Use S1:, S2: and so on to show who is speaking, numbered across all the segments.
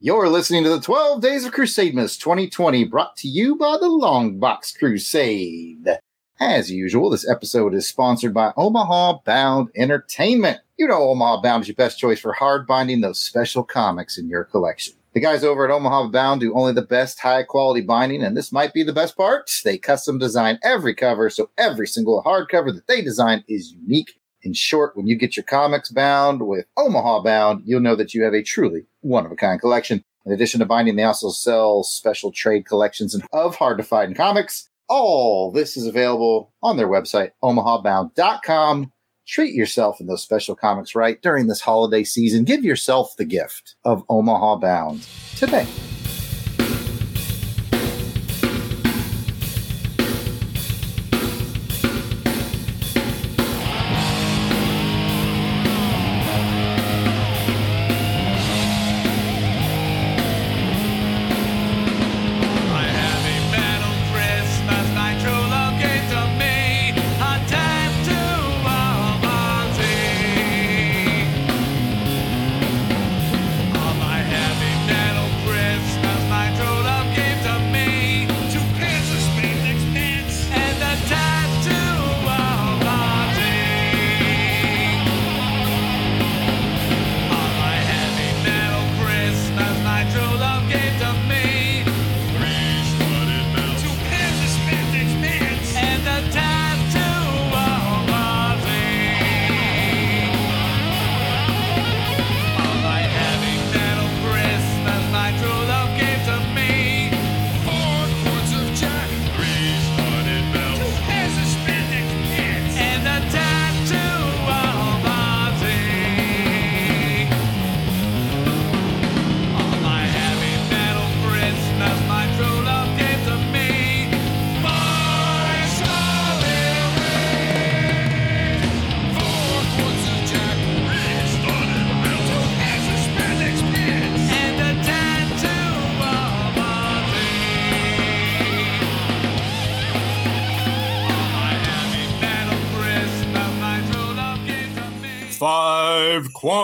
S1: You're listening to the 12 Days of Crusademas 2020, brought to you by the Long Box Crusade. As usual, this episode is sponsored by Omaha Bound Entertainment. You know Omaha Bound is your best choice for hard binding those special comics in your collection. The guys over at Omaha Bound do only the best high quality binding, and this might be the best part. They custom design every cover, so every single hardcover that they design is unique. In short, when you get your comics bound with Omaha Bound, you'll know that you have a truly one of a kind collection. In addition to binding, they also sell special trade collections of hard to find comics. All this is available on their website, omahabound.com. Treat yourself in those special comics right during this holiday season. Give yourself the gift of Omaha Bound today.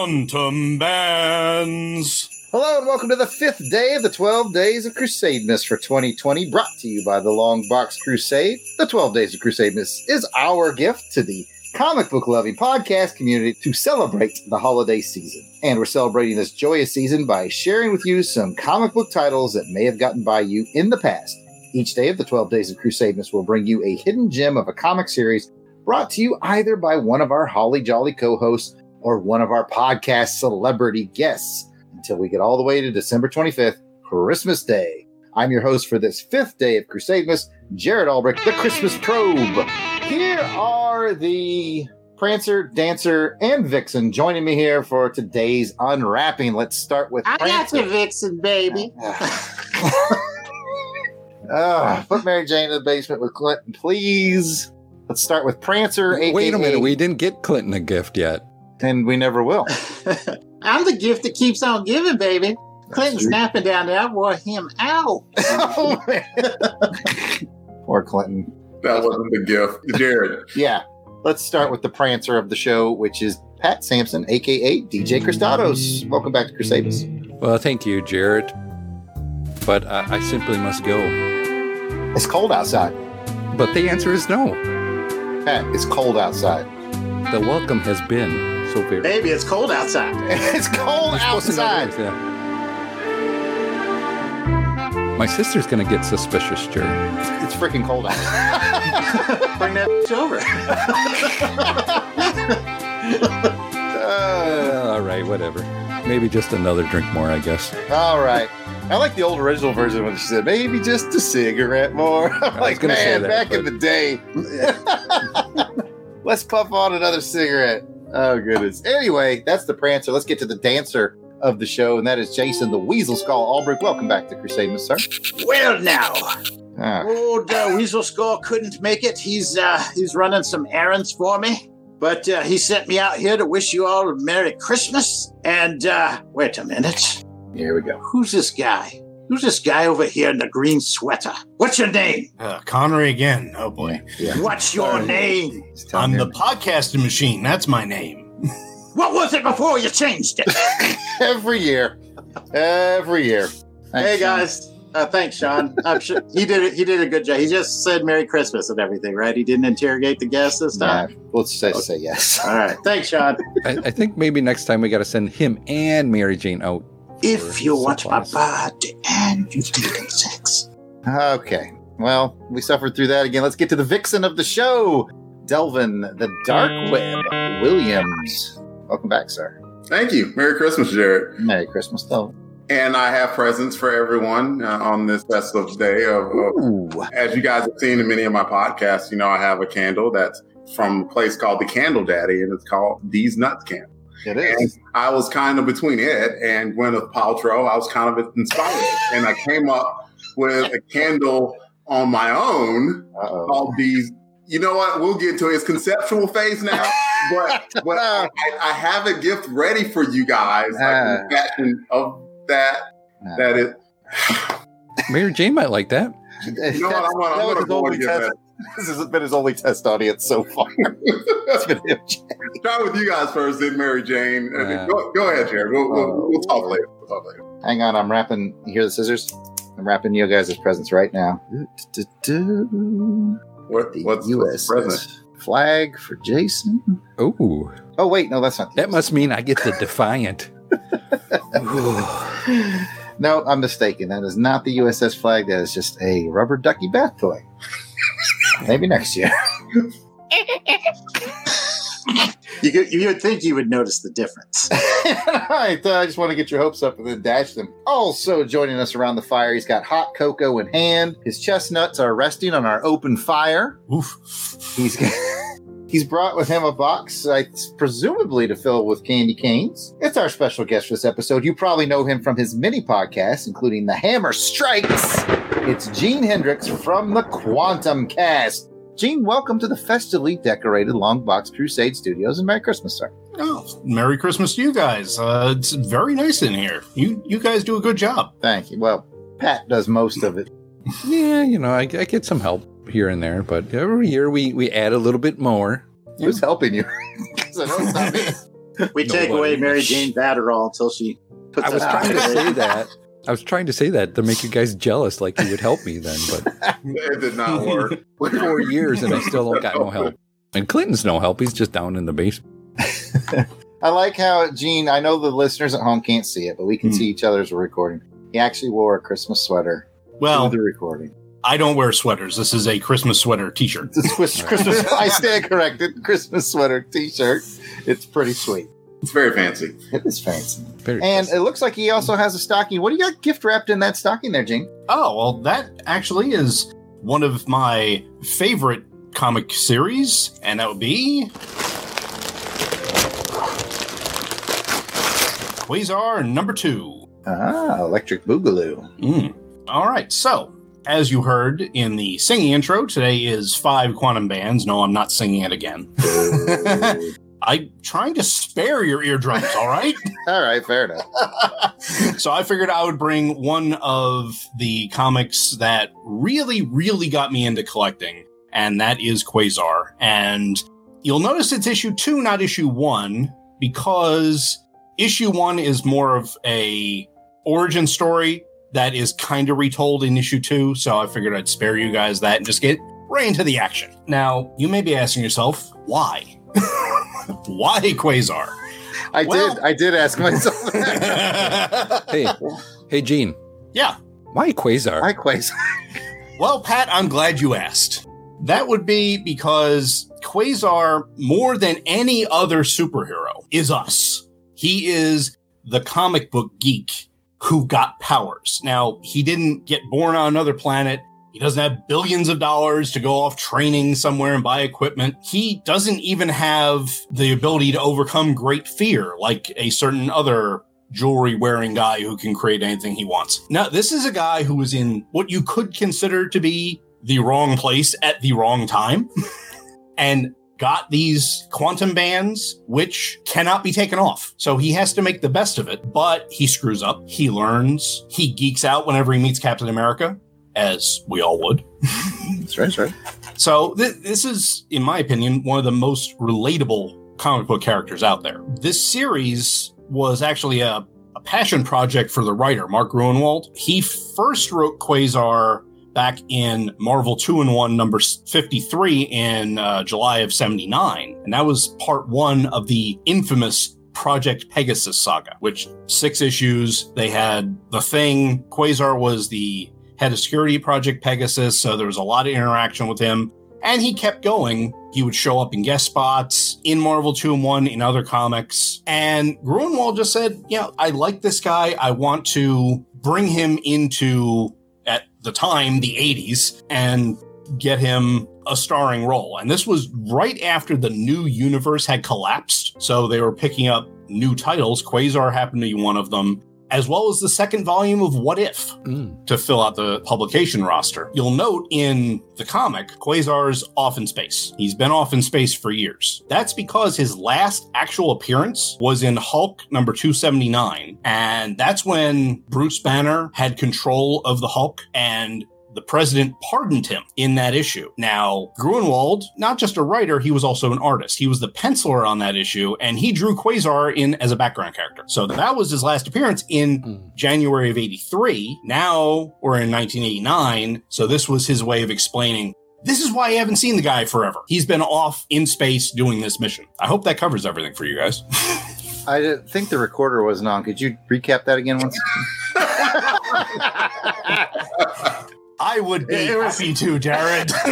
S2: Quantum bands.
S1: Hello and welcome to the fifth day of the 12 Days of Crusademas for 2020, brought to you by the Long Box Crusade. The 12 Days of Crusademas is our gift to the comic book loving podcast community to celebrate the holiday season. And we're celebrating this joyous season by sharing with you some comic book titles that may have gotten by you in the past. Each day of the 12 Days of Crusademas will bring you a hidden gem of a comic series brought to you either by one of our Holly Jolly co hosts or one of our podcast celebrity guests until we get all the way to December 25th, Christmas Day. I'm your host for this fifth day of Crusademas, Jared Albrecht, the Christmas Probe. Here are the Prancer, Dancer, and Vixen joining me here for today's unwrapping. Let's start with
S3: I got
S1: Prancer.
S3: the vixen, baby.
S1: Ah, put Mary Jane in the basement with Clinton, please. Let's start with Prancer, aka,
S4: Wait a minute, we didn't get Clinton a gift yet.
S1: And we never will.
S3: I'm the gift that keeps on giving, baby. Clinton's snapping down there. I wore him out.
S1: Oh. Poor Clinton.
S5: That wasn't the gift. Jared,
S1: Yeah. Let's start with the prancer of the show, which is Pat Sampson, aka DJ Christados. Welcome back to Crusaders.
S4: Well, thank you, Jared. But I, I simply must go.
S1: It's cold outside.
S4: But the answer is no.
S1: Pat, it's cold outside.
S4: The welcome has been so very.
S3: Baby, it's cold outside.
S1: it's cold
S4: You're supposed to know
S1: outside.
S4: those, yeah. My sister's gonna get suspicious, Jared.
S1: It's freaking cold out.
S3: Bring that over.
S1: Uh,
S4: all right, whatever. Maybe just another drink more, I guess.
S1: all right. I like the old original version when she said, maybe just a cigarette more. I'm
S4: was
S1: like,
S4: gonna say
S1: man,
S4: that,
S1: back in the day. Let's puff on another cigarette. Oh, goodness. Anyway, that's the prancer. Let's get to the dancer of the show, and that is Jason the Weasel Skull Albrecht. Welcome back to Crusade, Miss Sir.
S3: well, now,
S1: Ah,
S3: old uh, Weasel Skull couldn't make it. He's uh, he's running some errands for me. But uh, he sent me out here to wish you all a Merry Christmas. And uh, wait a minute.
S1: here we go.
S3: Who's this guy? Who's this guy over here in the green sweater? What's your name?
S2: Uh, Connery again. Oh boy.
S1: Yeah.
S3: What's your name?
S1: He's
S2: I'm
S1: me
S2: the podcasting machine. That's my name.
S3: What was it before you changed it?
S1: every year. Every year. Thanks,
S3: hey
S1: Sean.
S3: guys, uh, thanks, Sean. I'm sure he did it. He did a good job. He just said Merry Christmas and everything, right? He didn't interrogate the guests this
S1: Nah,
S3: time.
S1: let's just say yes.
S3: All right, thanks, Sean.
S4: I, I think maybe next time we got to send him and Mary Jane out.
S3: If you want my
S4: Supplies.
S3: body and you taking sex.
S1: Okay. Well, we suffered through that again. Let's get to the vixen of the show, Delvin, the Dark Web Williams. Welcome back, sir.
S5: Thank you. Merry Christmas, Jared.
S1: Merry Christmas, Delvin.
S5: And I have presents for everyone uh, on this festive day. Of, of, as you guys have seen in many of my podcasts, you know, I have a candle that's from a place called the Candle Daddy, and it's called These Nuts Candle.
S1: It
S5: And. I was kind of between it and Gwyneth Paltrow. I was kind of inspired, and I came up with a candle on my own
S1: Uh-oh.
S5: called these. You know what? We'll get to it. It's conceptual phase now, but but I, I have a gift ready for you guys, like
S1: Ah.
S5: fashion of that.
S1: Nah.
S5: That is.
S4: Mary Jane might like that.
S5: You know what? I'm gonna, I'm gonna go
S1: only
S5: and get
S1: test. This has been his only test audience so far. It's
S5: that.
S1: been him.
S5: Try with you guys first, then Mary Jane. And
S4: Uh,
S5: go, go ahead, Jared. We'll, we'll,
S1: oh,
S5: we'll talk later. We'll talk later.
S1: Hang on, I'm wrapping. You hear the scissors? I'm wrapping you guys' presents right now.
S5: What,
S1: The
S5: what's,
S1: U.S.
S5: present?
S1: flag for Jason.
S4: Ooh,
S1: Oh wait, no, that's not. the
S4: that must mean I get the Defiant.
S1: no, I'm mistaken. That is not the USS flag. That is just a rubber ducky bath toy. Maybe next year.
S3: You could, you would think you would notice the difference.
S1: All right, uh, I just want to get your hopes up and then dash them. Also joining us around the fire, he's got hot cocoa in hand. His chestnuts are resting on our open fire.
S2: Oof.
S1: He's he's brought with him a box, uh, presumably to fill with candy canes. It's our special guest for this episode. You probably know him from his many podcasts, including The Hammer Strikes. It's Gene Hendricks from the Quantum Cast. Gene, welcome to the festively decorated Longbox Crusade Studios, and Merry Christmas, sir.
S2: Oh, Merry Christmas to you guys. Uh, it's very nice in here. You you guys do a good job.
S1: Thank you. Well, Pat does most of it.
S4: Yeah, you know, I, I get some help here and there, but every year we we add a little bit more.
S1: Who's helping you? 'Cause I know it's not me.
S3: We take away Mary Jane Batterall until she puts
S4: I was
S3: us
S4: trying to say that. I was trying to say that to make you guys jealous, like you would help me then. But
S5: It did not work.
S4: four years and I still don't got no help. And Clinton's no help. He's just down in the basement.
S1: I like how Gene. I know the listeners at home can't see it, but we can
S2: Hmm.
S1: see each other as we're recording. He actually wore a Christmas sweater
S2: Well,
S1: the recording.
S2: I don't wear sweaters. This is a Christmas sweater T-shirt.
S1: It's a Christmas. I stand corrected. Christmas sweater T-shirt. It's pretty sweet.
S5: It's very fancy.
S1: It is fancy,
S4: Very
S1: and
S4: nice.
S1: it looks like he also has a stocking. What do you got gift wrapped in that stocking there, Gene?
S2: Oh well, that actually is one of my favorite comic series, and that would be Quasar number two.
S1: Ah, Electric Boogaloo.
S2: Mm. All right. So, as you heard in the singing intro, today is five quantum bands. No, I'm not singing it again. I'm trying to spare your eardrums, all right?
S1: All right, fair enough.
S2: so I figured I would bring one of the comics that really, really got me into collecting, and that is Quasar. And you'll notice it's issue two, not issue one, because issue one is more of a origin story that is kind of retold in issue two. So I figured I'd spare you guys that and just get right into the action. Now, you may be asking yourself, why? Why Quasar?
S1: I
S2: Well-
S1: did. I did ask myself
S4: hey, hey, Gene.
S2: yeah.
S4: Why Quasar?
S1: Why Quasar?
S2: Well, Pat, I'm glad you asked. That would be because Quasar, more than any other superhero, is us. He is the comic book geek who got powers. Now, he didn't get born on another planet. He doesn't have billions of dollars to go off training somewhere and buy equipment. He doesn't even have the ability to overcome great fear like a certain other jewelry wearing guy who can create anything he wants. Now, this is a guy who is in what you could consider to be the wrong place at the wrong time and got these quantum bands, which cannot be taken off. So he has to make the best of it, but he screws up. He learns. He geeks out whenever he meets Captain America, as we all would.
S1: That's right, that's right.
S2: So th- this is, in my opinion, one of the most relatable comic book characters out there. This series was actually a, a passion project for the writer, Mark Gruenwald. He first wrote Quasar back in Marvel Two-in-One, number 53 in uh, July of 79. And that was part one of the infamous Project Pegasus saga, which six issues. They had the thing. Quasar was the head of security Project Pegasus, so there was a lot of interaction with him. And he kept going. He would show up in guest spots in Marvel Two-in-One, in other comics. And Gruenwald just said, Yeah, I like this guy. I want to bring him into, at the time, the 80s, and get him a starring role. And this was right after the new universe had collapsed. So they were picking up new titles. Quasar happened to be one of them, as well as the second volume of What If
S4: Mm.
S2: to fill out the publication roster. You'll note in the comic, Quasar's off in space. He's been off in space for years. That's because his last actual appearance was in Hulk number 279. And that's when Bruce Banner had control of the Hulk and the president pardoned him in that issue. Now, Gruenwald, not just a writer, he was also an artist. He was the penciler on that issue, and he drew Quasar in as a background character. So that was his last appearance in
S4: Mm.
S2: January of 83. Now we're in 1989. So this was his way of explaining this is why I haven't seen the guy forever. He's been off in space doing this mission. I hope that covers everything for you guys.
S1: I think the recorder wasn't on. Could you recap that again once?
S2: I would be
S3: It was-
S2: happy to, Jared.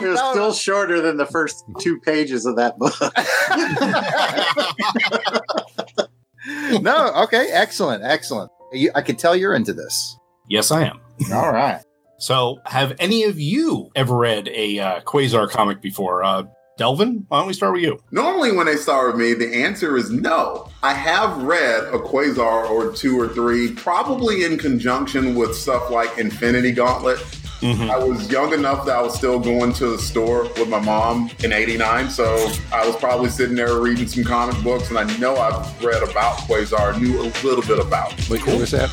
S3: It was still shorter than the first two pages of that book.
S1: no. Okay. Excellent. Excellent. You, I could tell you're into this.
S2: yes, I am.
S1: All right.
S2: So, have any of you ever read a uh, Quasar comic before? Uh, Delvin, why don't we start with you?
S5: Normally, when they start with me, the answer is no. I have read a Quasar or two or three, probably in conjunction with stuff like Infinity Gauntlet.
S2: Mhm.
S5: I was young enough that I was still going to the store with my mom in 89, so I was probably sitting there reading some comic books, and I know I've read about Quasar, knew a little bit about. it.
S4: Wait, what was that?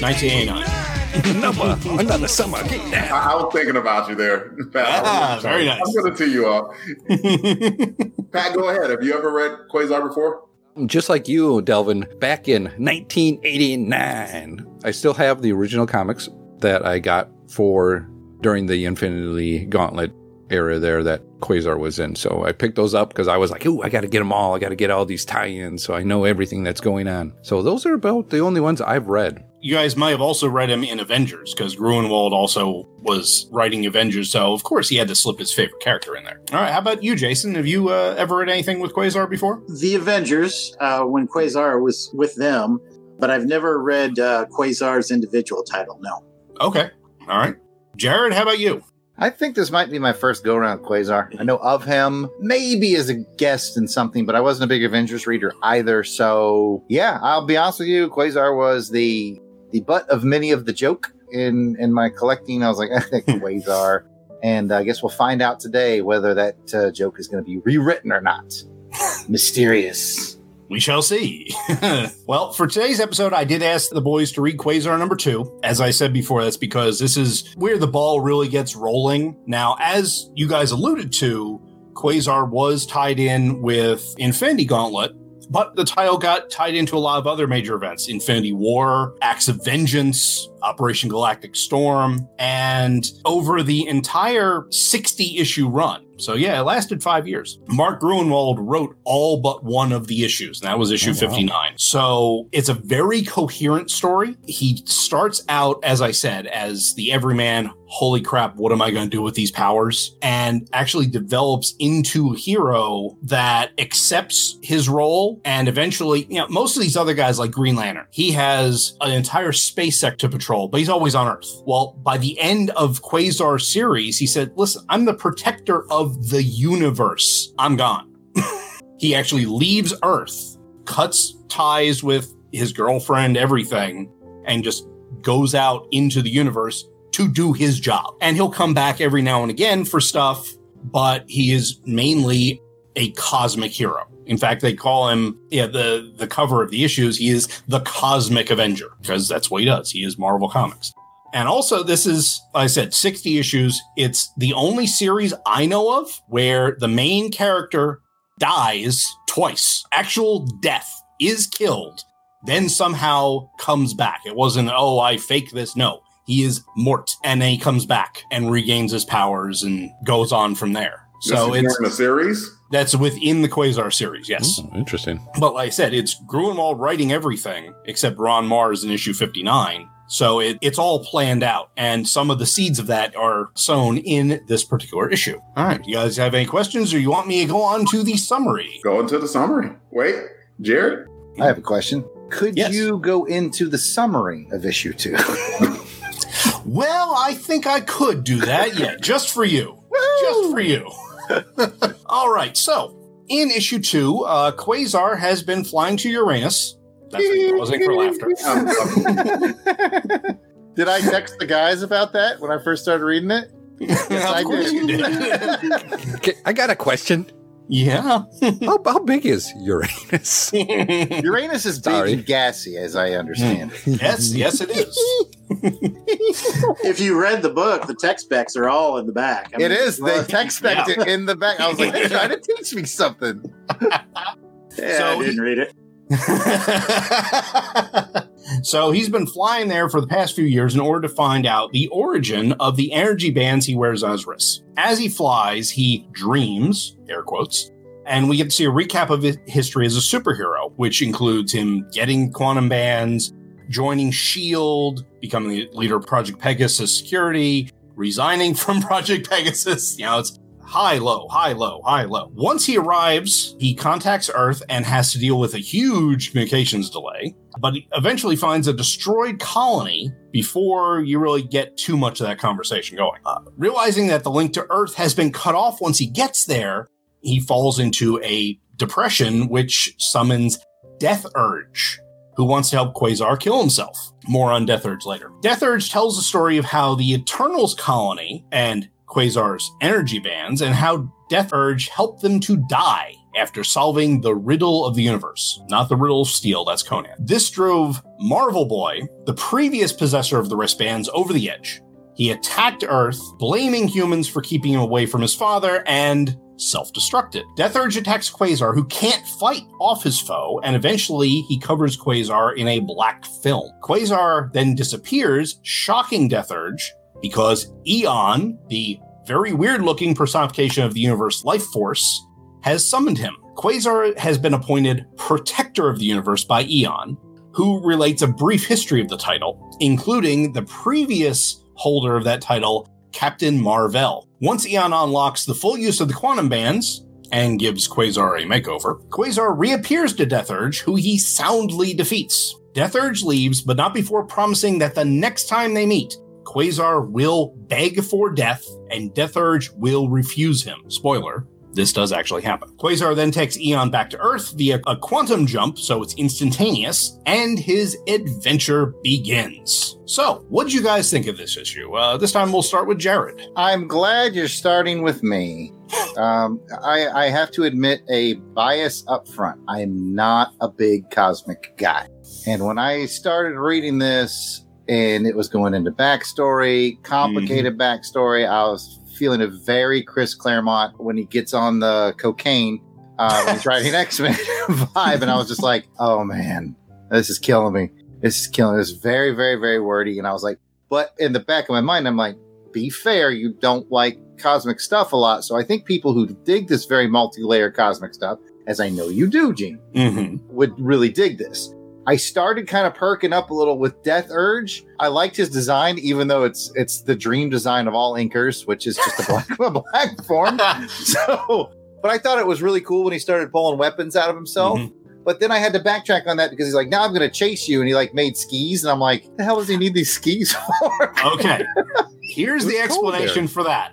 S2: 1989.
S4: Number another summer. Get down.
S5: I, I was thinking about you there. Pat,
S2: Ah, very nice.
S5: I'm going to tee you up. Pat, go ahead. Have you ever read Quasar before?
S4: Just like you, Delvin, back in 1989, I still have the original comics that I got for during the Infinity Gauntlet era there that Quasar was in. So I picked those up because I was like, ooh, I got to get them all. I got to get all these tie ins so I know everything that's going on. So those are about the only ones I've read.
S2: you guys might have also read him in Avengers because Gruenwald also was writing Avengers, so of course he had to slip his favorite character in there. All right, how about you, Jason? Have you uh, ever read anything with Quasar before?
S3: the Avengers, uh, when Quasar was with them, but I've never read uh, Quasar's individual title. No.
S2: Okay, all right. Jared, how about you?
S1: I think this might be my first go around with Quasar. I know of him, maybe as a guest in something, but I wasn't a big Avengers reader either. So yeah, I'll be honest with you, Quasar was the the butt of many of the joke in in my collecting. I was like, I think Quasar, and I guess we'll find out today whether that uh, joke is going to be rewritten or not. Mysterious.
S2: We shall see. well, for today's episode, I did ask the boys to read Quasar number two. As I said before, that's because this is where the ball really gets rolling. Now, as you guys alluded to, Quasar was tied in with Infinity Gauntlet, but the title got tied into a lot of other major events Infinity War, Acts of Vengeance, Operation Galactic Storm, and over the entire 60 issue run. So, yeah, it lasted five years. Mark Gruenwald wrote all but one of the issues, and that was issue 59. So, it's a very coherent story. He starts out, as I said, as the everyman, holy crap, what am I going to do with these powers? And actually develops into a hero that accepts his role and eventually, you know, most of these other guys like Green Lantern, he has an entire space sect to patrol, but he's always on Earth. Well, by the end of Quasar series, he said, listen, I'm the protector of the universe. I'm gone. he actually leaves Earth, cuts ties with his girlfriend, everything, and just goes out into the universe to do his job. And he'll come back every now and again for stuff, but he is mainly a cosmic hero. In fact, they call him, yeah, the, the cover of the issues, he is the Cosmic Avenger, because that's what he does. He is Marvel Comics. And also, this is, like I said, 60 issues. It's the only series I know of where the main character dies twice. Actual death is killed, then somehow comes back. It wasn't, oh, I fake this. No, he is mort. And then he comes back and regains his powers and goes on from there. So
S5: this is
S2: it's
S5: during the series.
S2: that's within the Quasar series, yes.
S4: Oh, interesting.
S2: But like I said, it's Gruenwald writing everything except Ron Marz in issue 59. So it, it's all planned out, and some of the seeds of that are sown in this particular issue. All right, you guys have any questions, or you want me to go on to the summary?
S5: Go into the summary. Wait, Jared.
S1: I have a question. Could
S2: Yes.
S1: you go into the summary of issue two?
S2: Well, I think I could do that, yeah, just for you. Just for you. all right, so in issue two, uh, Quasar has been flying to Uranus. That's me pausing for laughter.
S5: Um, um,
S1: Did I text the guys about that when I first started reading it? Yes, I
S2: of course
S1: did.
S2: you did.
S4: Okay, I got a question.
S2: Yeah.
S4: How, how big is Uranus?
S1: Uranus is big
S4: Sorry.
S1: and gassy, as I understand. It.
S2: yes, yes, it is.
S3: If you read the book, the text specs are all in the back. I
S1: it
S3: mean,
S1: is. They text back
S2: Yeah.
S1: it in the back. I was like, they're trying to teach me something.
S3: Yeah,
S2: So
S3: I didn't read it.
S2: So he's been flying there for the past few years in order to find out the origin of the energy bands he wears on his wrists. As he flies, he dreams, air quotes, and we get to see a recap of his history as a superhero, which includes him getting quantum bands, joining SHIELD, becoming the leader of Project Pegasus Security, resigning from Project Pegasus. You know, it's high, low, high, low, high, low. Once he arrives, he contacts Earth and has to deal with a huge communications delay, but eventually finds a destroyed colony before you really get too much of that conversation going. Uh, realizing that the link to Earth has been cut off once he gets there, he falls into a depression which summons Death Urge, who wants to help Quasar kill himself. More on Death Urge later. Death Urge tells the story of how the Eternals colony and Quasar's energy bands and how Death Urge helped them to die after solving the riddle of the universe. Not the riddle of steel, that's Conan. This drove Marvel Boy, the previous possessor of the wristbands, over the edge. He attacked Earth, blaming humans for keeping him away from his father, and self-destructed. Death Urge attacks Quasar, who can't fight off his foe, and eventually he covers Quasar in a black film. Quasar then disappears, shocking Death Urge, because Eon, the very weird-looking personification of the universe life force, has summoned him. Quasar has been appointed protector of the universe by Eon, who relates a brief history of the title, including the previous holder of that title, Captain Marvel. Once Eon unlocks the full use of the quantum bands and gives Quasar a makeover, Quasar reappears to Death Urge, who he soundly defeats. Death Urge leaves, but not before promising that the next time they meet, Quasar will beg for death and Death Urge will refuse him. Spoiler, this does actually happen. Quasar then takes Eon back to Earth via a quantum jump, so it's instantaneous, and his adventure begins. So, what did you guys think of this issue? Uh, this time we'll start with Jared.
S1: I'm glad you're starting with me. Um, I, I have to admit a bias up front. I'm not a big cosmic guy. And when I started reading this and it was going into backstory, complicated backstory, I was feeling a very Chris Claremont when he gets on the cocaine uh, when he's writing X Men vibe. And I was just like, oh man, this is killing me. This is killing. It's very, very, very wordy. And I was like, but in the back of my mind, I'm like, be fair, you don't like cosmic stuff a lot. So I think people who dig this very multi-layer cosmic stuff, as I know you do, Gene,
S2: Mm-hmm.
S1: would really dig this. I started kind of perking up a little with Death Urge. I liked his design, even though it's it's the dream design of all inkers, which is just a black a black form. So, but I thought it was really cool when he started pulling weapons out of himself.
S2: Mhm.
S1: But then I had to backtrack on that because he's like, "Now I'm going to chase you," and he like made skis, and I'm like, "The hell does he need these skis for?"
S2: Okay, here's the explanation for that.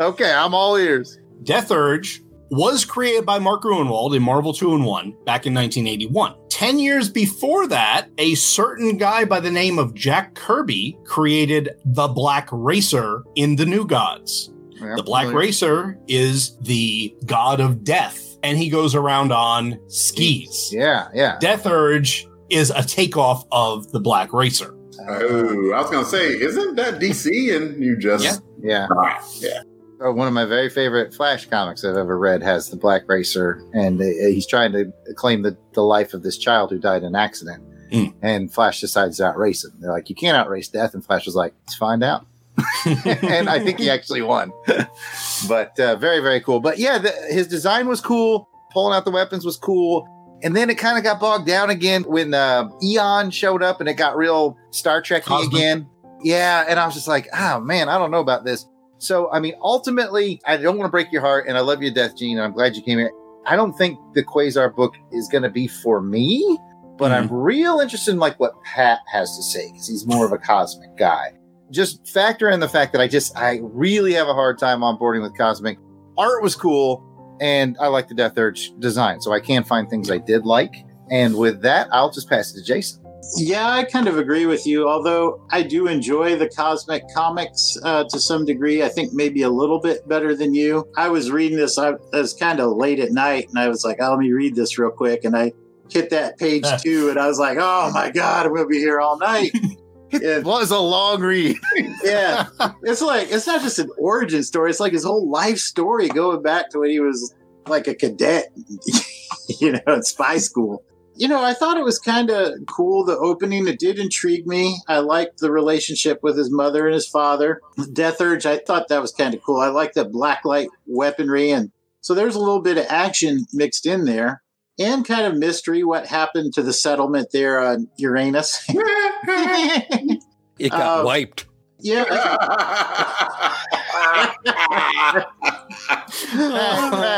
S1: okay, I'm all ears.
S2: Death Urge was created by Mark Gruenwald in Marvel Two-in-One back in 1981. Ten years before that, a certain guy by the name of Jack Kirby created the Black Racer in the New Gods.
S1: Yeah,
S2: The Black
S1: familiar.
S2: Racer is the god of death, and he goes around on skis.
S1: Yeah, yeah.
S2: Death Urge is a takeoff of the Black Racer.
S5: Oh, I was gonna say, isn't that DC? And you just
S2: Yeah.
S1: Yeah.
S5: Right, yeah.
S1: Uh, one of my very favorite Flash comics I've ever read has the Black Racer, and uh, he's trying to claim the, the life of this child who died in an accident.
S2: Hmm.
S1: And Flash decides to outrace him. They're like, "You can't outrace death," and Flash was like, "Let's find out." and I think he actually won. but uh, very very cool. But yeah, the, his design was cool. Pulling out the weapons was cool. And then it kind of got bogged down again when uh, Eon showed up, and it got real Star Trek again. Yeah, and I was just like, oh man, I don't know about this. So I mean, ultimately, I don't want to break your heart, and I love you, to Death Gene, and I'm glad you came here. I don't think the Quasar book is going to be for me, but I'm mm-hmm. real interested in like what Pat has to say because he's more of a cosmic guy. Just factor in the fact that I just I really have a hard time onboarding with cosmic. Art was cool, and I like the Death Urge design, so I can find things I did like. And with that, I'll just pass it to Jason.
S3: Yeah, I kind of agree with you. Although I do enjoy the cosmic comics uh, to some degree, I think maybe a little bit better than you. I was reading this. I was kind of late at night, and I was like, oh, "Let me read this real quick." And I hit that page two, and I was like, "Oh my god, I'm gonna be here all night."
S1: It was a long read.
S3: yeah, it's like it's not just an origin story; it's like his whole life story going back to when he was like a cadet, you know, in spy school. You know, I thought it was kind of cool. The opening it did intrigue me. I liked the relationship with his mother and his father. Death Urge, I thought that was kind of cool. I liked the blacklight weaponry, and so there's a little bit of action mixed in there, and kind of mystery. What happened to the settlement there on Uranus?
S4: It got
S3: Um,
S4: wiped.
S3: yeah,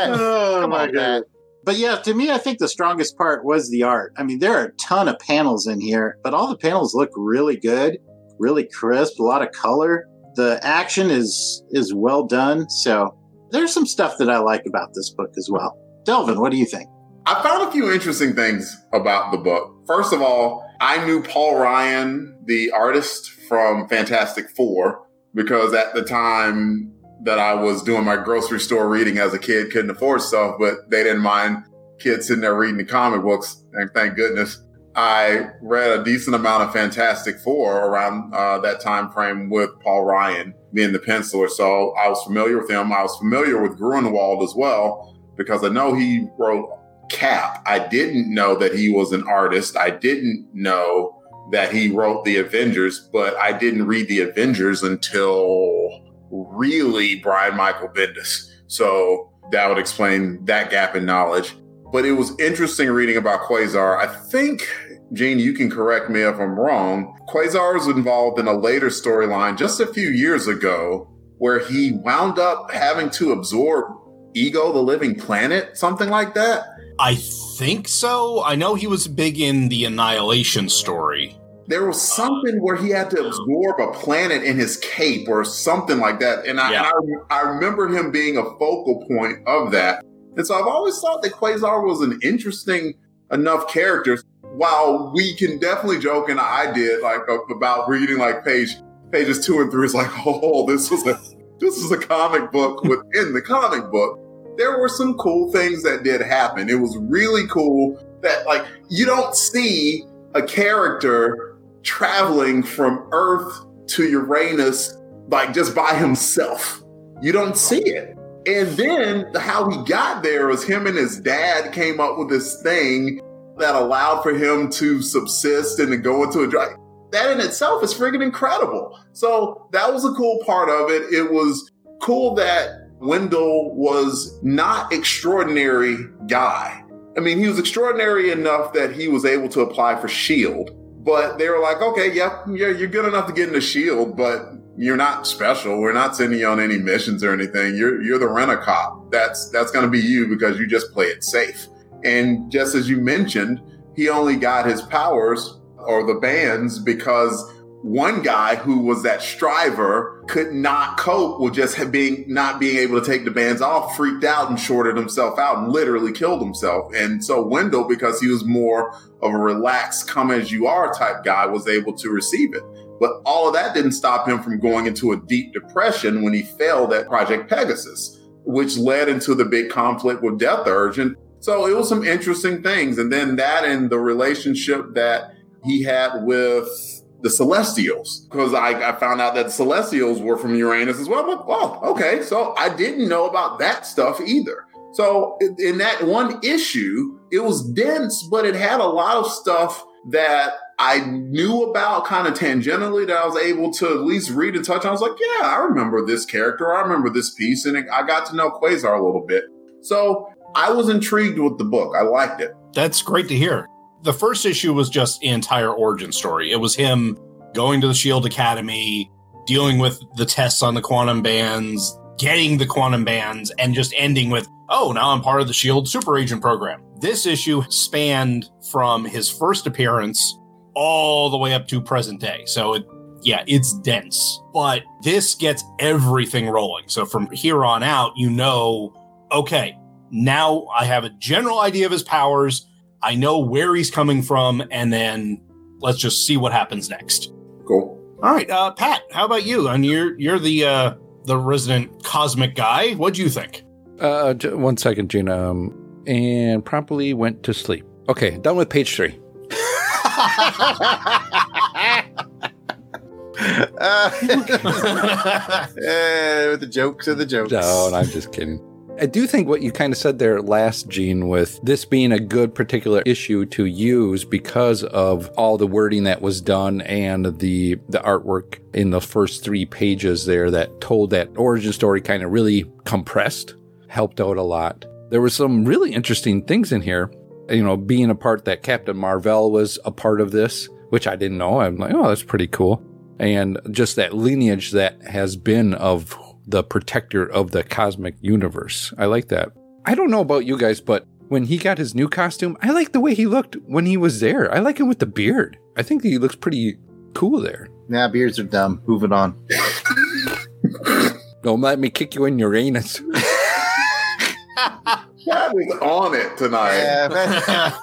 S3: oh
S1: Come
S3: my god. But yeah, to me, I think the strongest part was the art. I mean, there are a ton of panels in here, but all the panels look really good, really crisp, a lot of color. The action is is well done. So there's some stuff that I like about this book as well. Delvin, what do you think?
S5: I found a few interesting things about the book. First of all, I knew Paul Ryan, the artist from Fantastic Four, because at the time that I was doing my grocery store reading as a kid, couldn't afford stuff, but they didn't mind kids sitting there reading the comic books. And thank goodness. I read a decent amount of Fantastic Four around uh, that time frame with Paul Ryan being the penciler. So I was familiar with him. I was familiar with Gruenwald as well because I know he wrote Cap. I didn't know that he was an artist. I didn't know that he wrote the Avengers, but I didn't read the Avengers until really Brian Michael Bendis. So that would explain that gap in knowledge. But it was interesting reading about Quasar. I think, Gene, you can correct me if I'm wrong. Quasar was involved in a later storyline just a few years ago where he wound up having to absorb Ego, the living planet, something like that.
S2: I think so. I know he was big in the Annihilation story.
S5: There was something where he had to absorb a planet in his cape or something like that. And I,
S2: Yeah.
S5: I, I remember him being a focal point of that. And so I've always thought that Quasar was an interesting enough character. While we can definitely joke, and I did, like about reading like page pages two and three is like, oh, this was a this is a comic book within the comic book. There were some cool things that did happen. It was really cool that like you don't see a character traveling from Earth to Uranus like just by himself. You don't see it. And then how he got there was him and his dad came up with this thing that allowed for him to subsist and to go into a dry. That in itself is freaking incredible. So that was a cool part of it. It was cool that Wendell was not extraordinary guy. I mean, he was extraordinary enough that he was able to apply for Shield, but they were like, okay, yep, yeah, you're good enough to get into Shield, but you're not special. We're not sending you on any missions or anything. You're you're the rent a cop. That's that's going to be you because you just play it safe. And just as you mentioned, he only got his powers or the bands because one guy who was that striver could not cope with just being not being able to take the bands off, freaked out and shorted himself out and literally killed himself. And so Wendell, because he was more of a relaxed, come as you are type guy, was able to receive it. But all of that didn't stop him from going into a deep depression when he failed at Project Pegasus, which led into the big conflict with Death Urge. And so it was some interesting things. And then that and the relationship that he had with the Celestials because I, I found out that Celestials were from Uranus as well. Like, oh, okay. So I didn't know about that stuff either. So in, in that one issue, it was dense, but it had a lot of stuff that I knew about kind of tangentially that I was able to at least read and touch. I was like, yeah, I remember this character. I remember this piece. And it, I got to know Quasar a little bit. So I was intrigued with the book. I liked it.
S2: That's great to hear. The first issue was just the entire origin story. It was him going to the Shield Academy, dealing with the tests on the quantum bands, getting the quantum bands, and just ending with, oh, now I'm part of the Shield Super Agent program. This issue spanned from his first appearance all the way up to present day. So it yeah, it's dense, but this gets everything rolling. So from here on out, you know, okay, now I have a general idea of his powers. I know where he's coming from, and then let's just see what happens next.
S5: Cool.
S2: All right, uh, Pat, how about you? And you're you're the uh, the resident cosmic guy. What do you think?
S4: Uh, j- one second, Gina. Um, and promptly went to sleep. Okay, done with page three.
S1: Uh, with the jokes of the jokes.
S4: No, I'm just kidding. I do think what you kind of said there last, Gene, with this being a good particular issue to use because of all the wording that was done and the the artwork in the first three pages there that told that origin story kind of really compressed, helped out a lot. There were some really interesting things in here. You know, being a part that Captain Marvel was a part of this, which I didn't know. I'm like, oh, that's pretty cool. And just that lineage that has been of the protector of the cosmic universe. I like that. I don't know about you guys, but when he got his new costume, I like the way he looked when he was there. I like him with the beard. I think he looks pretty cool there.
S1: Nah, beards are dumb. Moving on.
S4: Don't let me kick you in your anus.
S5: Pat was on it tonight.
S1: Yeah,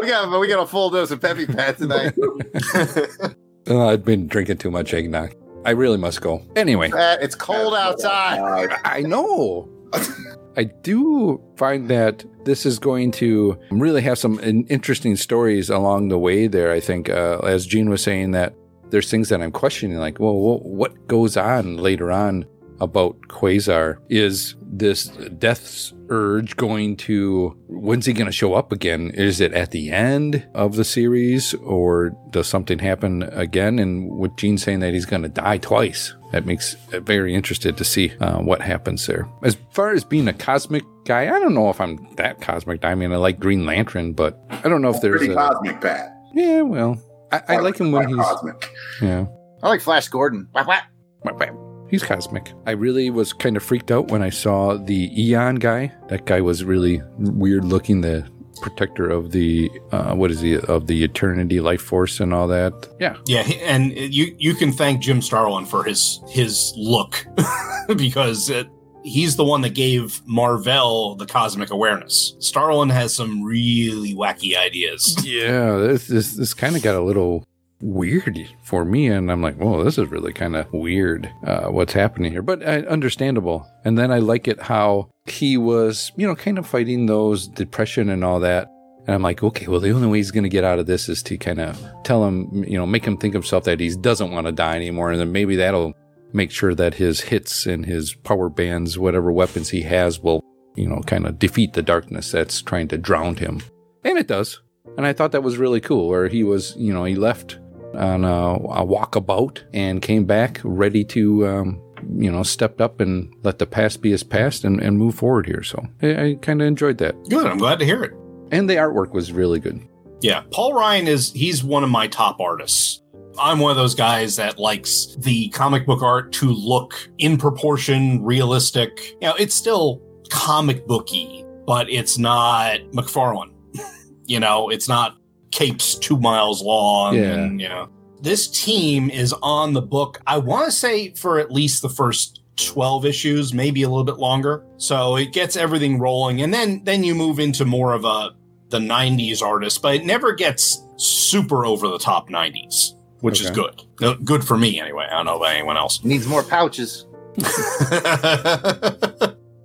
S1: we got we got a full dose of Peppy Pat tonight.
S4: Uh, I've been drinking too much eggnog. I really must go. Anyway,
S1: Pat, it's cold outside.
S5: Uh,
S4: I know. I do find that this is going to really have some interesting stories along the way there. I think, uh, as Gene was saying, that there's things that I'm questioning, like, well, what goes on later on about Quasar? Is this death's urge going to, when's he going to show up again? Is it at the end of the series or does something happen again? And with Gene saying that he's going to die twice, that makes it very interested to see uh, what happens there. As far as being a cosmic guy, I don't know if I'm that cosmic. I mean, I like Green Lantern, but I don't know if there's
S5: pretty
S4: a,
S5: cosmic, Pat.
S4: yeah, well, I, I like him when he's
S5: cosmic.
S4: yeah.
S1: I like Flash Gordon. Wah, wah.
S4: Whap, whap. He's cosmic. I really was kind of freaked out when I saw the Eon guy. That guy was really weird looking. The protector of the uh, what is he of the eternity life force and all that. Yeah,
S2: Yeah, and you you can thank Jim Starlin for his his look because it, he's the one that gave Marvel the cosmic awareness. Starlin has some really wacky ideas.
S4: yeah. This this, this kind of got a little weird for me, and I'm like, whoa, this is really kind of weird. Uh, what's happening here? But uh, understandable. And then I like it how he was, you know, kind of fighting those depression and all that. And I'm like, okay, well, the only way he's going to get out of this is to kind of tell him, you know, make him think himself that he doesn't want to die anymore. And then maybe that'll make sure that his hits and his power bands, whatever weapons he has, will, you know, kind of defeat the darkness that's trying to drown him. And it does. And I thought that was really cool, where he was, you know, he left on a, a walkabout and came back ready to, um, you know, stepped up and let the past be his past and, and move forward here. So I, I kind of enjoyed that.
S2: Good, I'm glad to hear it.
S4: And the artwork was really good.
S2: Yeah, Paul Ryan is he's one of my top artists. I'm one of those guys that likes the comic book art to look in proportion, realistic. You know, it's still comic booky, but it's not McFarlane. you know, it's not capes two miles long.
S4: Yeah.
S2: And, you know, this team is on the book. I want to say for at least the first 12 issues, maybe a little bit longer. So it gets everything rolling. And then, then you move into more of a, the 90s artist, but it never gets super over the top 90s, which is good. Good for me anyway. I don't know about anyone else.
S1: Needs more pouches.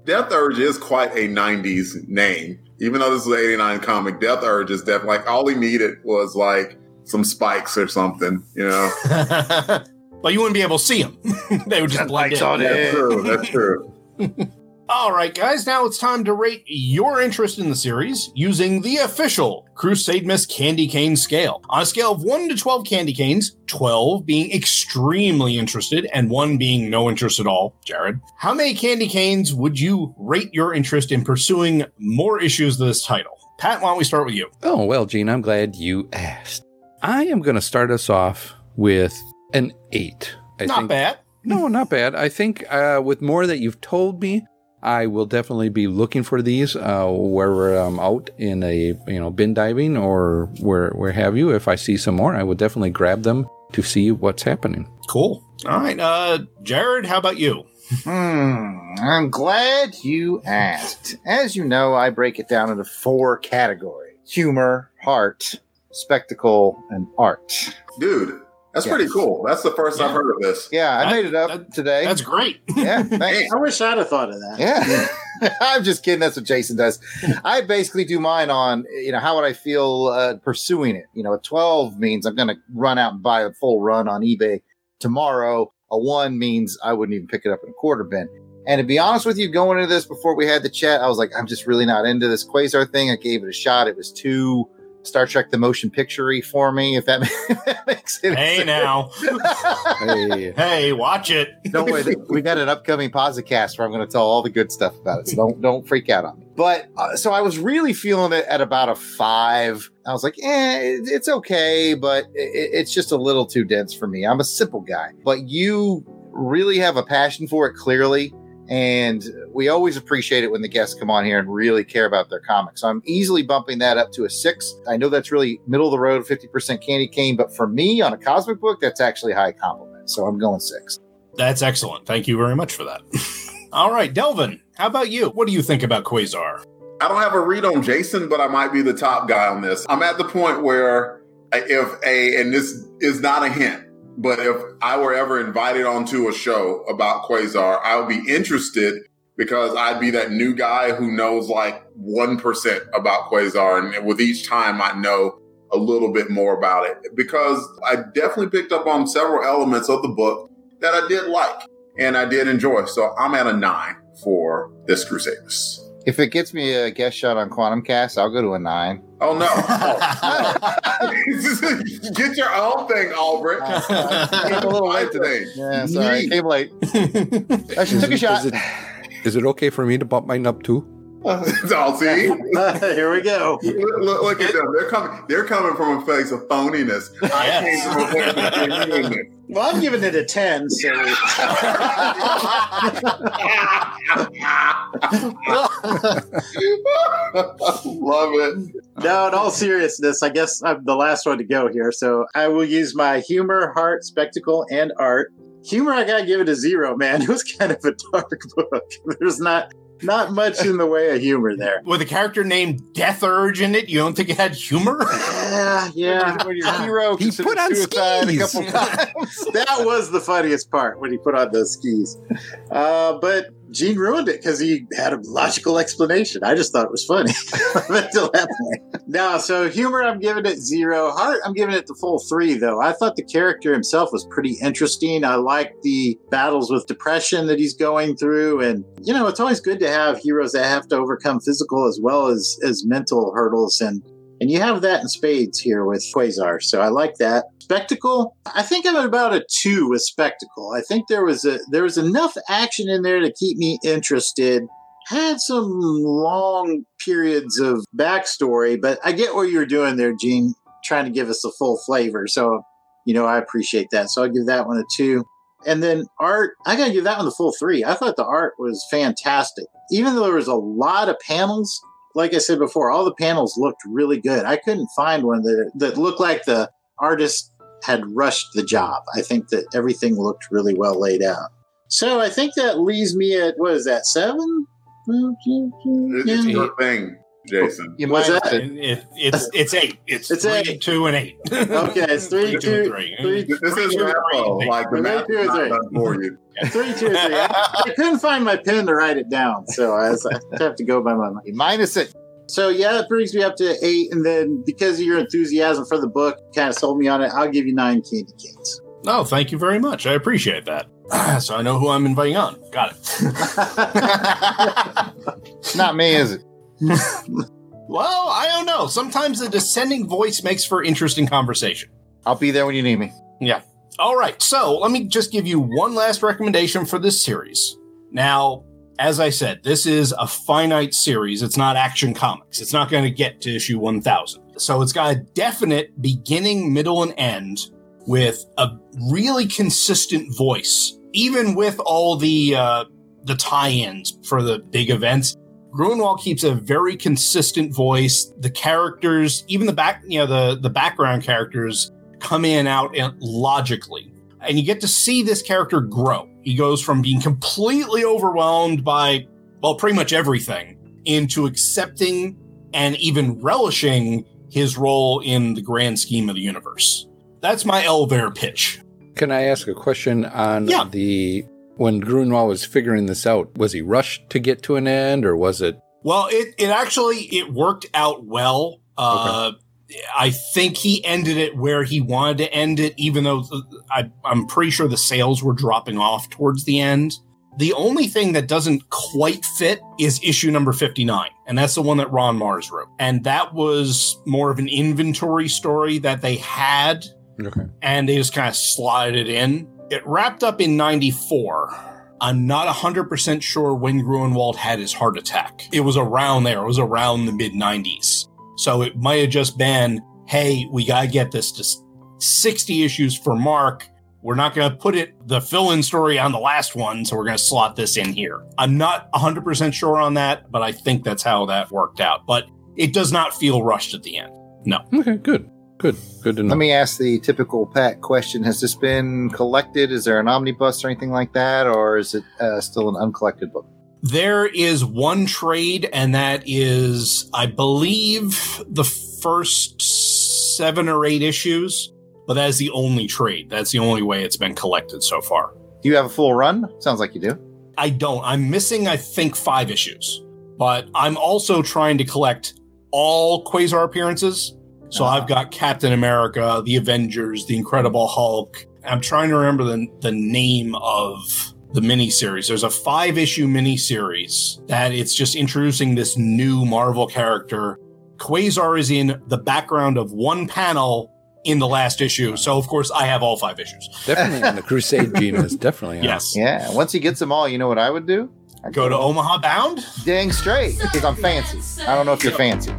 S5: Death Urge is quite a 90s name. Even though this is an 89 comic, Death Urge is definitely like all he needed was like some spikes or something. You know,
S2: but you wouldn't be able to see them. they would just blend
S1: Spikes
S2: in.
S1: it.
S5: that's true. That's true.
S2: All right, guys, now it's time to rate your interest in the series using the official Crusademas Candy Cane scale. On a scale of 1 to 12 candy canes, 12 being extremely interested and 1 being no interest at all, Jared, how many candy canes would you rate your interest in pursuing more issues of this title? Pat, why don't we start with you?
S4: Oh, well, Gene, I'm glad you asked. I am going to start us off with an eight. I
S2: Not
S4: think,
S2: bad.
S4: No, not bad. I think uh, with more that you've told me, I will definitely be looking for these uh, wherever I'm out in a you know bin diving or where where have you. If I see some more, I will definitely grab them to see what's happening.
S2: Cool. All right, uh, Jared, how about you?
S1: Hmm, I'm glad you asked. As you know, I break it down into four categories humor, heart, spectacle, and art.
S5: Dude, that's
S1: Yeah.
S5: pretty cool. That's the first I've heard of this.
S1: Yeah, I
S2: That-
S1: made it up
S2: that-
S1: today.
S2: That's great.
S1: yeah, thanks.
S3: I wish I'd have thought of that.
S1: Yeah. I'm just kidding. That's what Jason does. I basically do mine on, you know, how would I feel uh, pursuing it? You know, a 12 means I'm going to run out and buy a full run on eBay tomorrow. A one means I wouldn't even pick it up in a quarter bin. And to be honest with you, going into this before we had the chat, I was like, I'm just really not into this Quasar thing. I gave it a shot. It was too Star Trek the motion picture for me, if that, makes any
S2: Hey,
S1: sense.
S2: now.
S4: Hey,
S2: Hey, watch it.
S1: don't worry. We got an upcoming podcast where I'm going to tell all the good stuff about it. So don't don't freak out on me. But uh, so I was really feeling it at about a five. I was like, eh, it- it's okay, but it, it's just a little too dense for me. I'm a simple guy, but you really have a passion for it, clearly. And we always appreciate it when the guests come on here and really care about their comics. So I'm easily bumping that up to a six. I know that's really middle of the road, 50% candy cane, but for me on a cosmic book, that's actually a high compliment. So I'm going six.
S2: That's excellent. Thank you very much for that. All right, Delvin, how about you? What do you think about Quasar?
S5: I don't have a read on Jason, but I might be the top guy on this. I'm at the point where if a, and this is not a hint, but if I were ever invited onto a show about Quasar, I would be interested because I'd be that new guy who knows like 1% about Quasar. And with each time, I know a little bit more about it because I definitely picked up on several elements of the book that I did like and I did enjoy. So I'm at a nine for this Crusaders.
S1: If it gets me a guest shot on Quantum Cast, I'll go to a nine.
S5: Oh no! Oh, Get your own thing, Albert.
S1: I'm a little late today. Yeah, sorry, I came late. I should took a shot.
S4: Is it, is it okay for me to bump mine up too?
S5: I'll see.
S3: Here we go.
S5: Look, look- at them. They're coming. They're coming from a place of phoniness. I
S2: Yes.
S5: came from a place of genuineness.
S3: Well, I'm giving it a 10, so
S5: Love it.
S3: no, in all seriousness, I guess I'm the last one to go here. So I will use my humor, heart, spectacle, and art. Humor, I gotta give it a zero, man. It was kind of a dark book. There's not not much in the way of humor there.
S2: With a character named Death Urge in it, you don't think it had humor?
S3: Yeah, yeah.
S1: When your hero
S4: He put on
S1: suicide a
S4: skis.
S1: couple times.
S3: that was the funniest part when he put on those skis. Uh, but Gene ruined it because he had a logical explanation. I just thought it was funny until that point. No, so humor, I'm giving it zero. Heart, I'm giving it the full three, though. I thought the character himself was pretty interesting. I like the battles with depression that he's going through. And, you know, it's always good to have heroes that have to overcome physical as well as, as mental hurdles. And and you have that in spades here with Quasar. So I like that. Spectacle, I think I'm at about a two with Spectacle. I think there was a there was enough action in there to keep me interested. Had some long periods of backstory, but I get what you're doing there, Gene, trying to give us the full flavor. So, you know, I appreciate that. So I'll give that one a two. And then art, I gotta give that one the full three. I thought the art was fantastic. Even though there was a lot of panels, like I said before, all the panels looked really good. I couldn't find one that that looked like the artist had rushed the job. I think that everything looked really well laid out. So I think that leaves me at what is that seven?
S5: It's
S3: Yeah.
S5: your thing, Jason.
S1: You
S3: What's that?
S2: It- it- it's it's eight. It's,
S3: It's
S2: three,
S3: eight.
S2: two, and eight.
S3: Okay, it's three, two,
S2: three.
S3: three,
S5: This
S2: Three,
S5: is
S2: two,
S5: math,
S2: three,
S5: Like the math
S3: two,
S5: not
S3: three.
S5: done for you.
S3: three, two, three. I, I couldn't find my pen to write it down, so I, was, I have to go by my mind.
S1: minus it.
S3: So yeah, it brings me up to eight, and then because of your enthusiasm for the book, kind of sold me on it. I'll give you nine candy canes.
S2: Oh, thank you very much. I appreciate that. so I know who I'm inviting on. Got it.
S1: Not me, is it?
S2: well, I don't know. Sometimes the descending voice makes for interesting conversation.
S1: I'll be there when you need me. Yeah.
S2: All right, so let me just give you one last recommendation for this series. Now, as I said, this is a finite series. It's not action comics. It's not going to get to issue 1000. So it's got a definite beginning, middle, and end with a really consistent voice, even with all the uh, the tie-ins for the big events. Gruenwald keeps a very consistent voice. The characters, even the back, you know, the the background characters come in and out and logically. And you get to see this character grow. He goes from being completely overwhelmed by, well, pretty much everything into accepting and even relishing his role in the grand scheme of the universe. That's my elevator pitch.
S4: Can I ask a question on
S2: Yeah.
S4: the when Gruenwald was figuring this out? Was he rushed to get to an end, or was it?
S2: Well, it, it actually it worked out well. Uh, I think he ended it where he wanted to end it, even though uh, I, I'm pretty sure the sales were dropping off towards the end. The only thing that doesn't quite fit is issue number 59, and that's the one that Ron Marz wrote. And that was more of an inventory story that they had
S4: Okay.
S2: and they just kind of slotted it in. It wrapped up in 94. I'm not 100% sure when Gruenwald had his heart attack. It was around there. It was around the mid 90s. So it might have just been, hey, we got to get this to 60 issues for Mark. We're not going to put it, the fill in story on the last one. So we're going to slot this in here. I'm not 100% sure on that, but I think that's how that worked out. But it does not feel rushed at the end. No.
S4: Okay. Good. Good. Good to know.
S1: Let me ask the typical Pat question: Has this been collected? Is there an omnibus or anything like that, or is it uh, still an uncollected book?
S2: There is one trade, and that is, I believe, the first seven or eight issues, but that is the only trade. That's the only way it's been collected so far.
S1: Do you have a full run? Sounds like you do.
S2: I don't. I'm missing, I think, five issues, but I'm also trying to collect all Quasar appearances. So
S1: Ah.
S2: I've got Captain America, the Avengers, the Incredible Hulk. I'm trying to remember the, the name of the miniseries. There's a five issue miniseries that it's just introducing this new Marvel character. Quasar is in the background of one panel in the last issue. So, of course, I have all five issues.
S4: definitely on the Crusade gene is definitely on.
S2: Yes.
S1: Yeah. Once he gets them all, you know what I would do?
S2: Go to Omaha Bound.
S1: dang straight because I'm fancy. I don't know if you're fancy.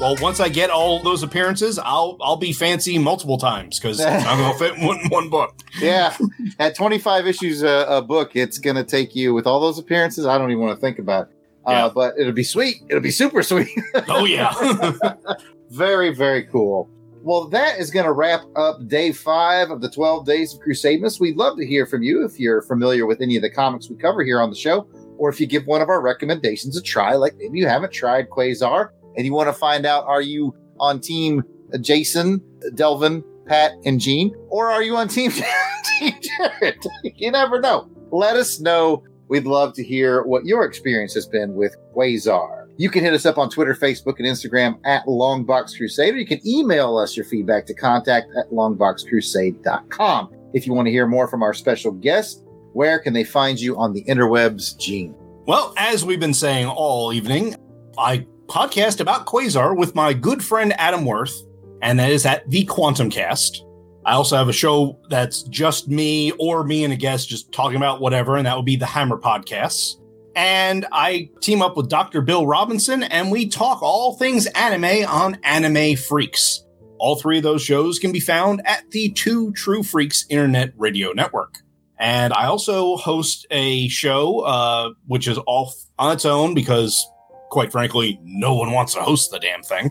S2: Well, once I get all those appearances, I'll I'll be fancy multiple times because I'm gonna fit in one, one book.
S1: Yeah, at 25 issues a, a book, it's gonna take you with all those appearances. I don't even want to think about. It.
S2: Yeah.
S1: Uh, but it'll be sweet. It'll be super sweet.
S2: Oh yeah.
S1: very, very cool. Well, that is going to wrap up day five of the 12 Days of Crusademas. We'd love to hear from you if you're familiar with any of the comics we cover here on the show, or if you give one of our recommendations a try, like maybe you haven't tried Quasar and you want to find out are you on team Jason, Delvin, Pat, and Gene, or are you on team, team Jared? you never know. Let us know. We'd love to hear what your experience has been with Quasar. You can hit us up on Twitter, Facebook, and Instagram at Longbox Crusade, or you can email us your feedback to contact at longboxcrusade.com. If you want to hear more from our special guest, where can they find you on the interwebs, Gene?
S2: well, as we've been saying all evening, I podcast about Quasar with my good friend Adam Worth, and that is at the Quantum Cast. I also have a show that's just me or me and a guest just talking about whatever, and that would be the Hammer Podcasts. And I team up with Dr. Bill Robinson, and we talk all things anime on Anime Freaks. All three of those shows can be found at the Two True Freaks Internet Radio Network. And I also host a show, uh, which is off on its own because, quite frankly, no one wants to host the damn thing.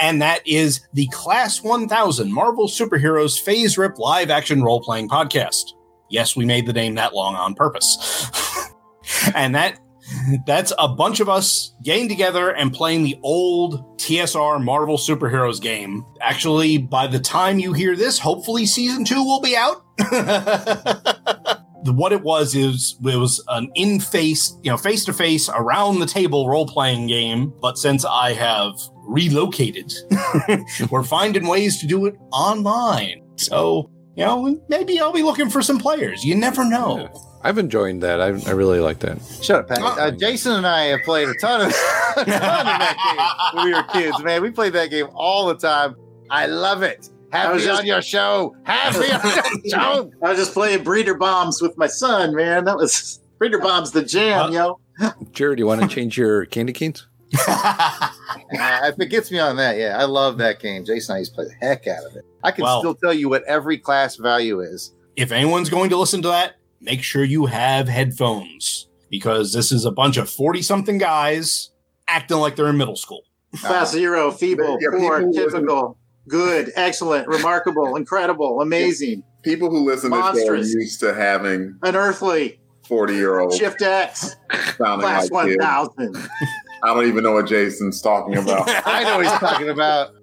S2: And that is the Class 1000 Marvel Superheroes FASERIP live action role playing podcast. Yes, we made the name that long on purpose. and that that's a bunch of us getting together and playing the old TSR Marvel Superheroes game. Actually, by the time you hear this, hopefully season two will be out. what it was is it was an in face, you know, face to face around the table role playing game. But since I have relocated, we're finding ways to do it online. So you know, maybe I'll be looking for some players. You never know.
S4: Yeah. I've enjoyed that. I, I really like that.
S1: Shut up, Pat. Uh, Jason and I have played a ton of, a ton of that game when we were kids, man. We played that game all the time. I love it.
S3: I
S1: Have
S3: was
S1: me
S3: just-
S1: on your show. Have me on your show.
S3: I was just playing breeder bombs with my son, man. That was breeder bombs the jam, yo.
S4: Jared, you want to change your candy canes?
S1: Uh, if it gets me on that, yeah, I love that game. Jason and I used to play the heck out of it. I can
S2: Well-
S1: still tell you what every class value is.
S2: if anyone's going to listen to that, make sure you have headphones because this is a bunch of 40 something guys acting like they're in middle school.
S3: Fast zero, feeble,
S5: Yeah,
S3: poor, typical, good, excellent, remarkable, incredible, amazing,
S5: People who listen to this are used to having
S3: unearthly,
S5: 40 year old
S3: shift X, class
S5: like
S3: 1000.
S5: I don't even know what Jason's talking about.
S1: I know what he's talking about.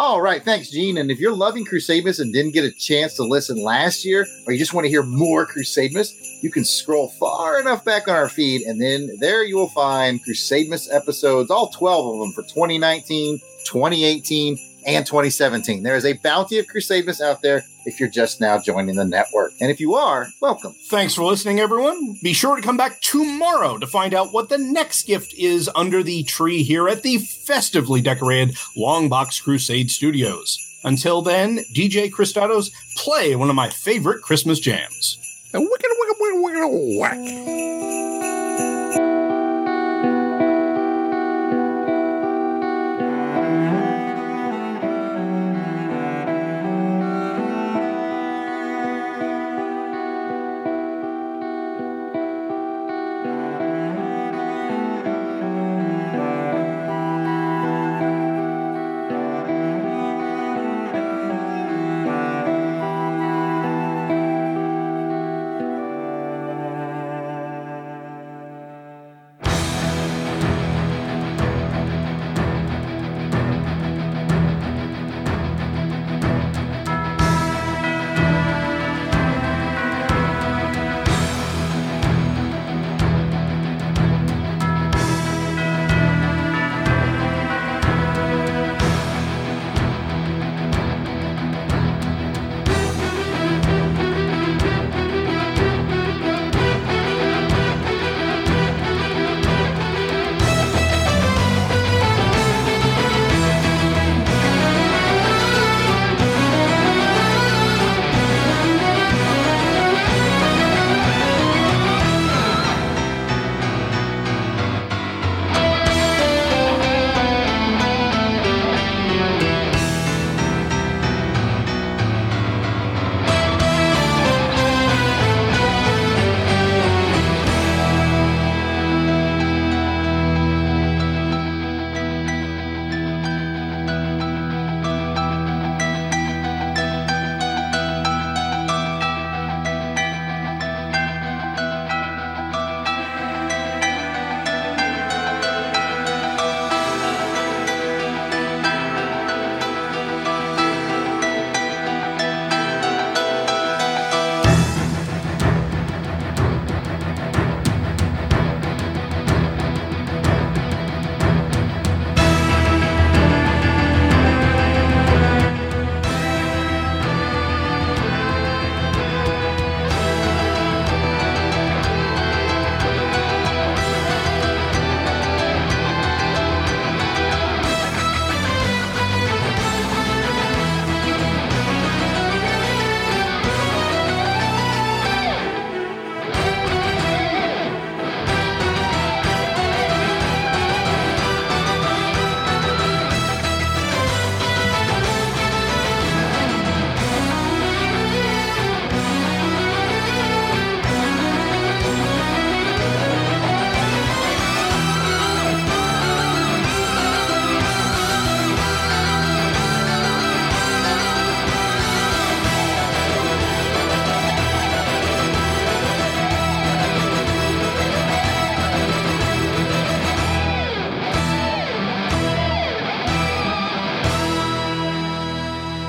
S1: All right, thanks, Gene. And if you're loving Crusademas and didn't get a chance to listen last year, or you just want to hear more Crusademas, you can scroll far enough back on our feed, and then there you will find Crusademas episodes, all 12 of them for 2019, 2018, and 2017. There is a bounty of Crusaders out there if you're just now joining the network. And if you are, welcome.
S2: Thanks for listening, everyone. Be sure to come back tomorrow to find out what the next gift is under the tree here at the festively decorated Longbox Crusade Studios. Until then, DJ Cristados, play one of my favorite Christmas jams.
S4: And wicked, wicked, wicked, wicked, whack.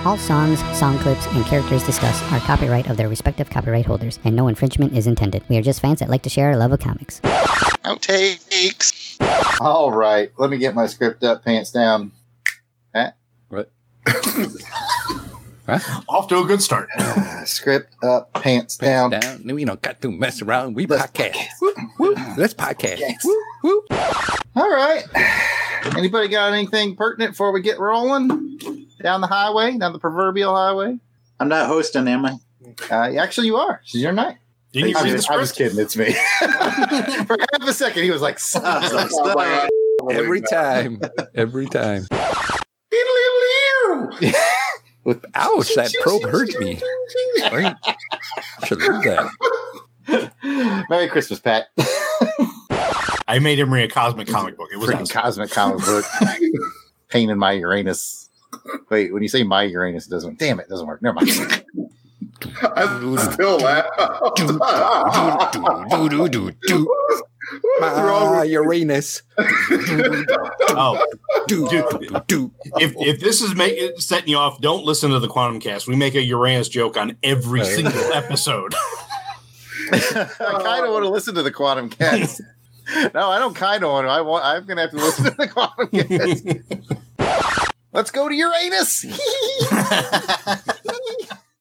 S6: All songs, song clips, and characters discussed are copyright of their respective copyright holders, and no infringement is intended. We are just fans that like to share our love of comics.
S7: Outtakes.
S1: All right, let me get my script up, pants down.
S4: What? huh?
S2: Off to a good start.
S1: Script up, pants down.
S4: Down. We don't got to mess around. We
S1: Let's
S4: podcast.
S1: podcast.
S4: Woo, woo. Let's podcast.
S1: Yes.
S4: Woo, woo.
S1: All right. Anybody got anything pertinent before we get rolling down the highway, down the proverbial highway?
S3: I'm not hosting, am I?
S1: Uh, actually, you are. This is your night.
S2: Didn't you
S1: I'm, just, I'm just kidding. It's me. For half a second, he was like,
S5: Oh, my God.
S4: Every time. Every time. With ouch, that probe hurt me. Right? Should leave that.
S1: Merry Christmas, Pat.
S2: I made him read a cosmic comic book. It was
S1: Freaking
S2: awesome.
S1: cosmic comic book. Pain in my Uranus. Wait, when you say my Uranus, it doesn't. Damn it, it doesn't work. Never mind.
S5: I still laugh.
S4: Do, do, do, do. My Uranus.
S2: Oh,
S4: Do, do, do.
S2: if if this is make, setting you off, don't listen to the Quantum Cast. We make a Uranus joke on every
S4: Right.
S2: single episode.
S1: I kind of want to listen to the Quantum Cast. no, I don't kind of want to. I want. I'm gonna have to listen to the Quantum. Let's go to Uranus.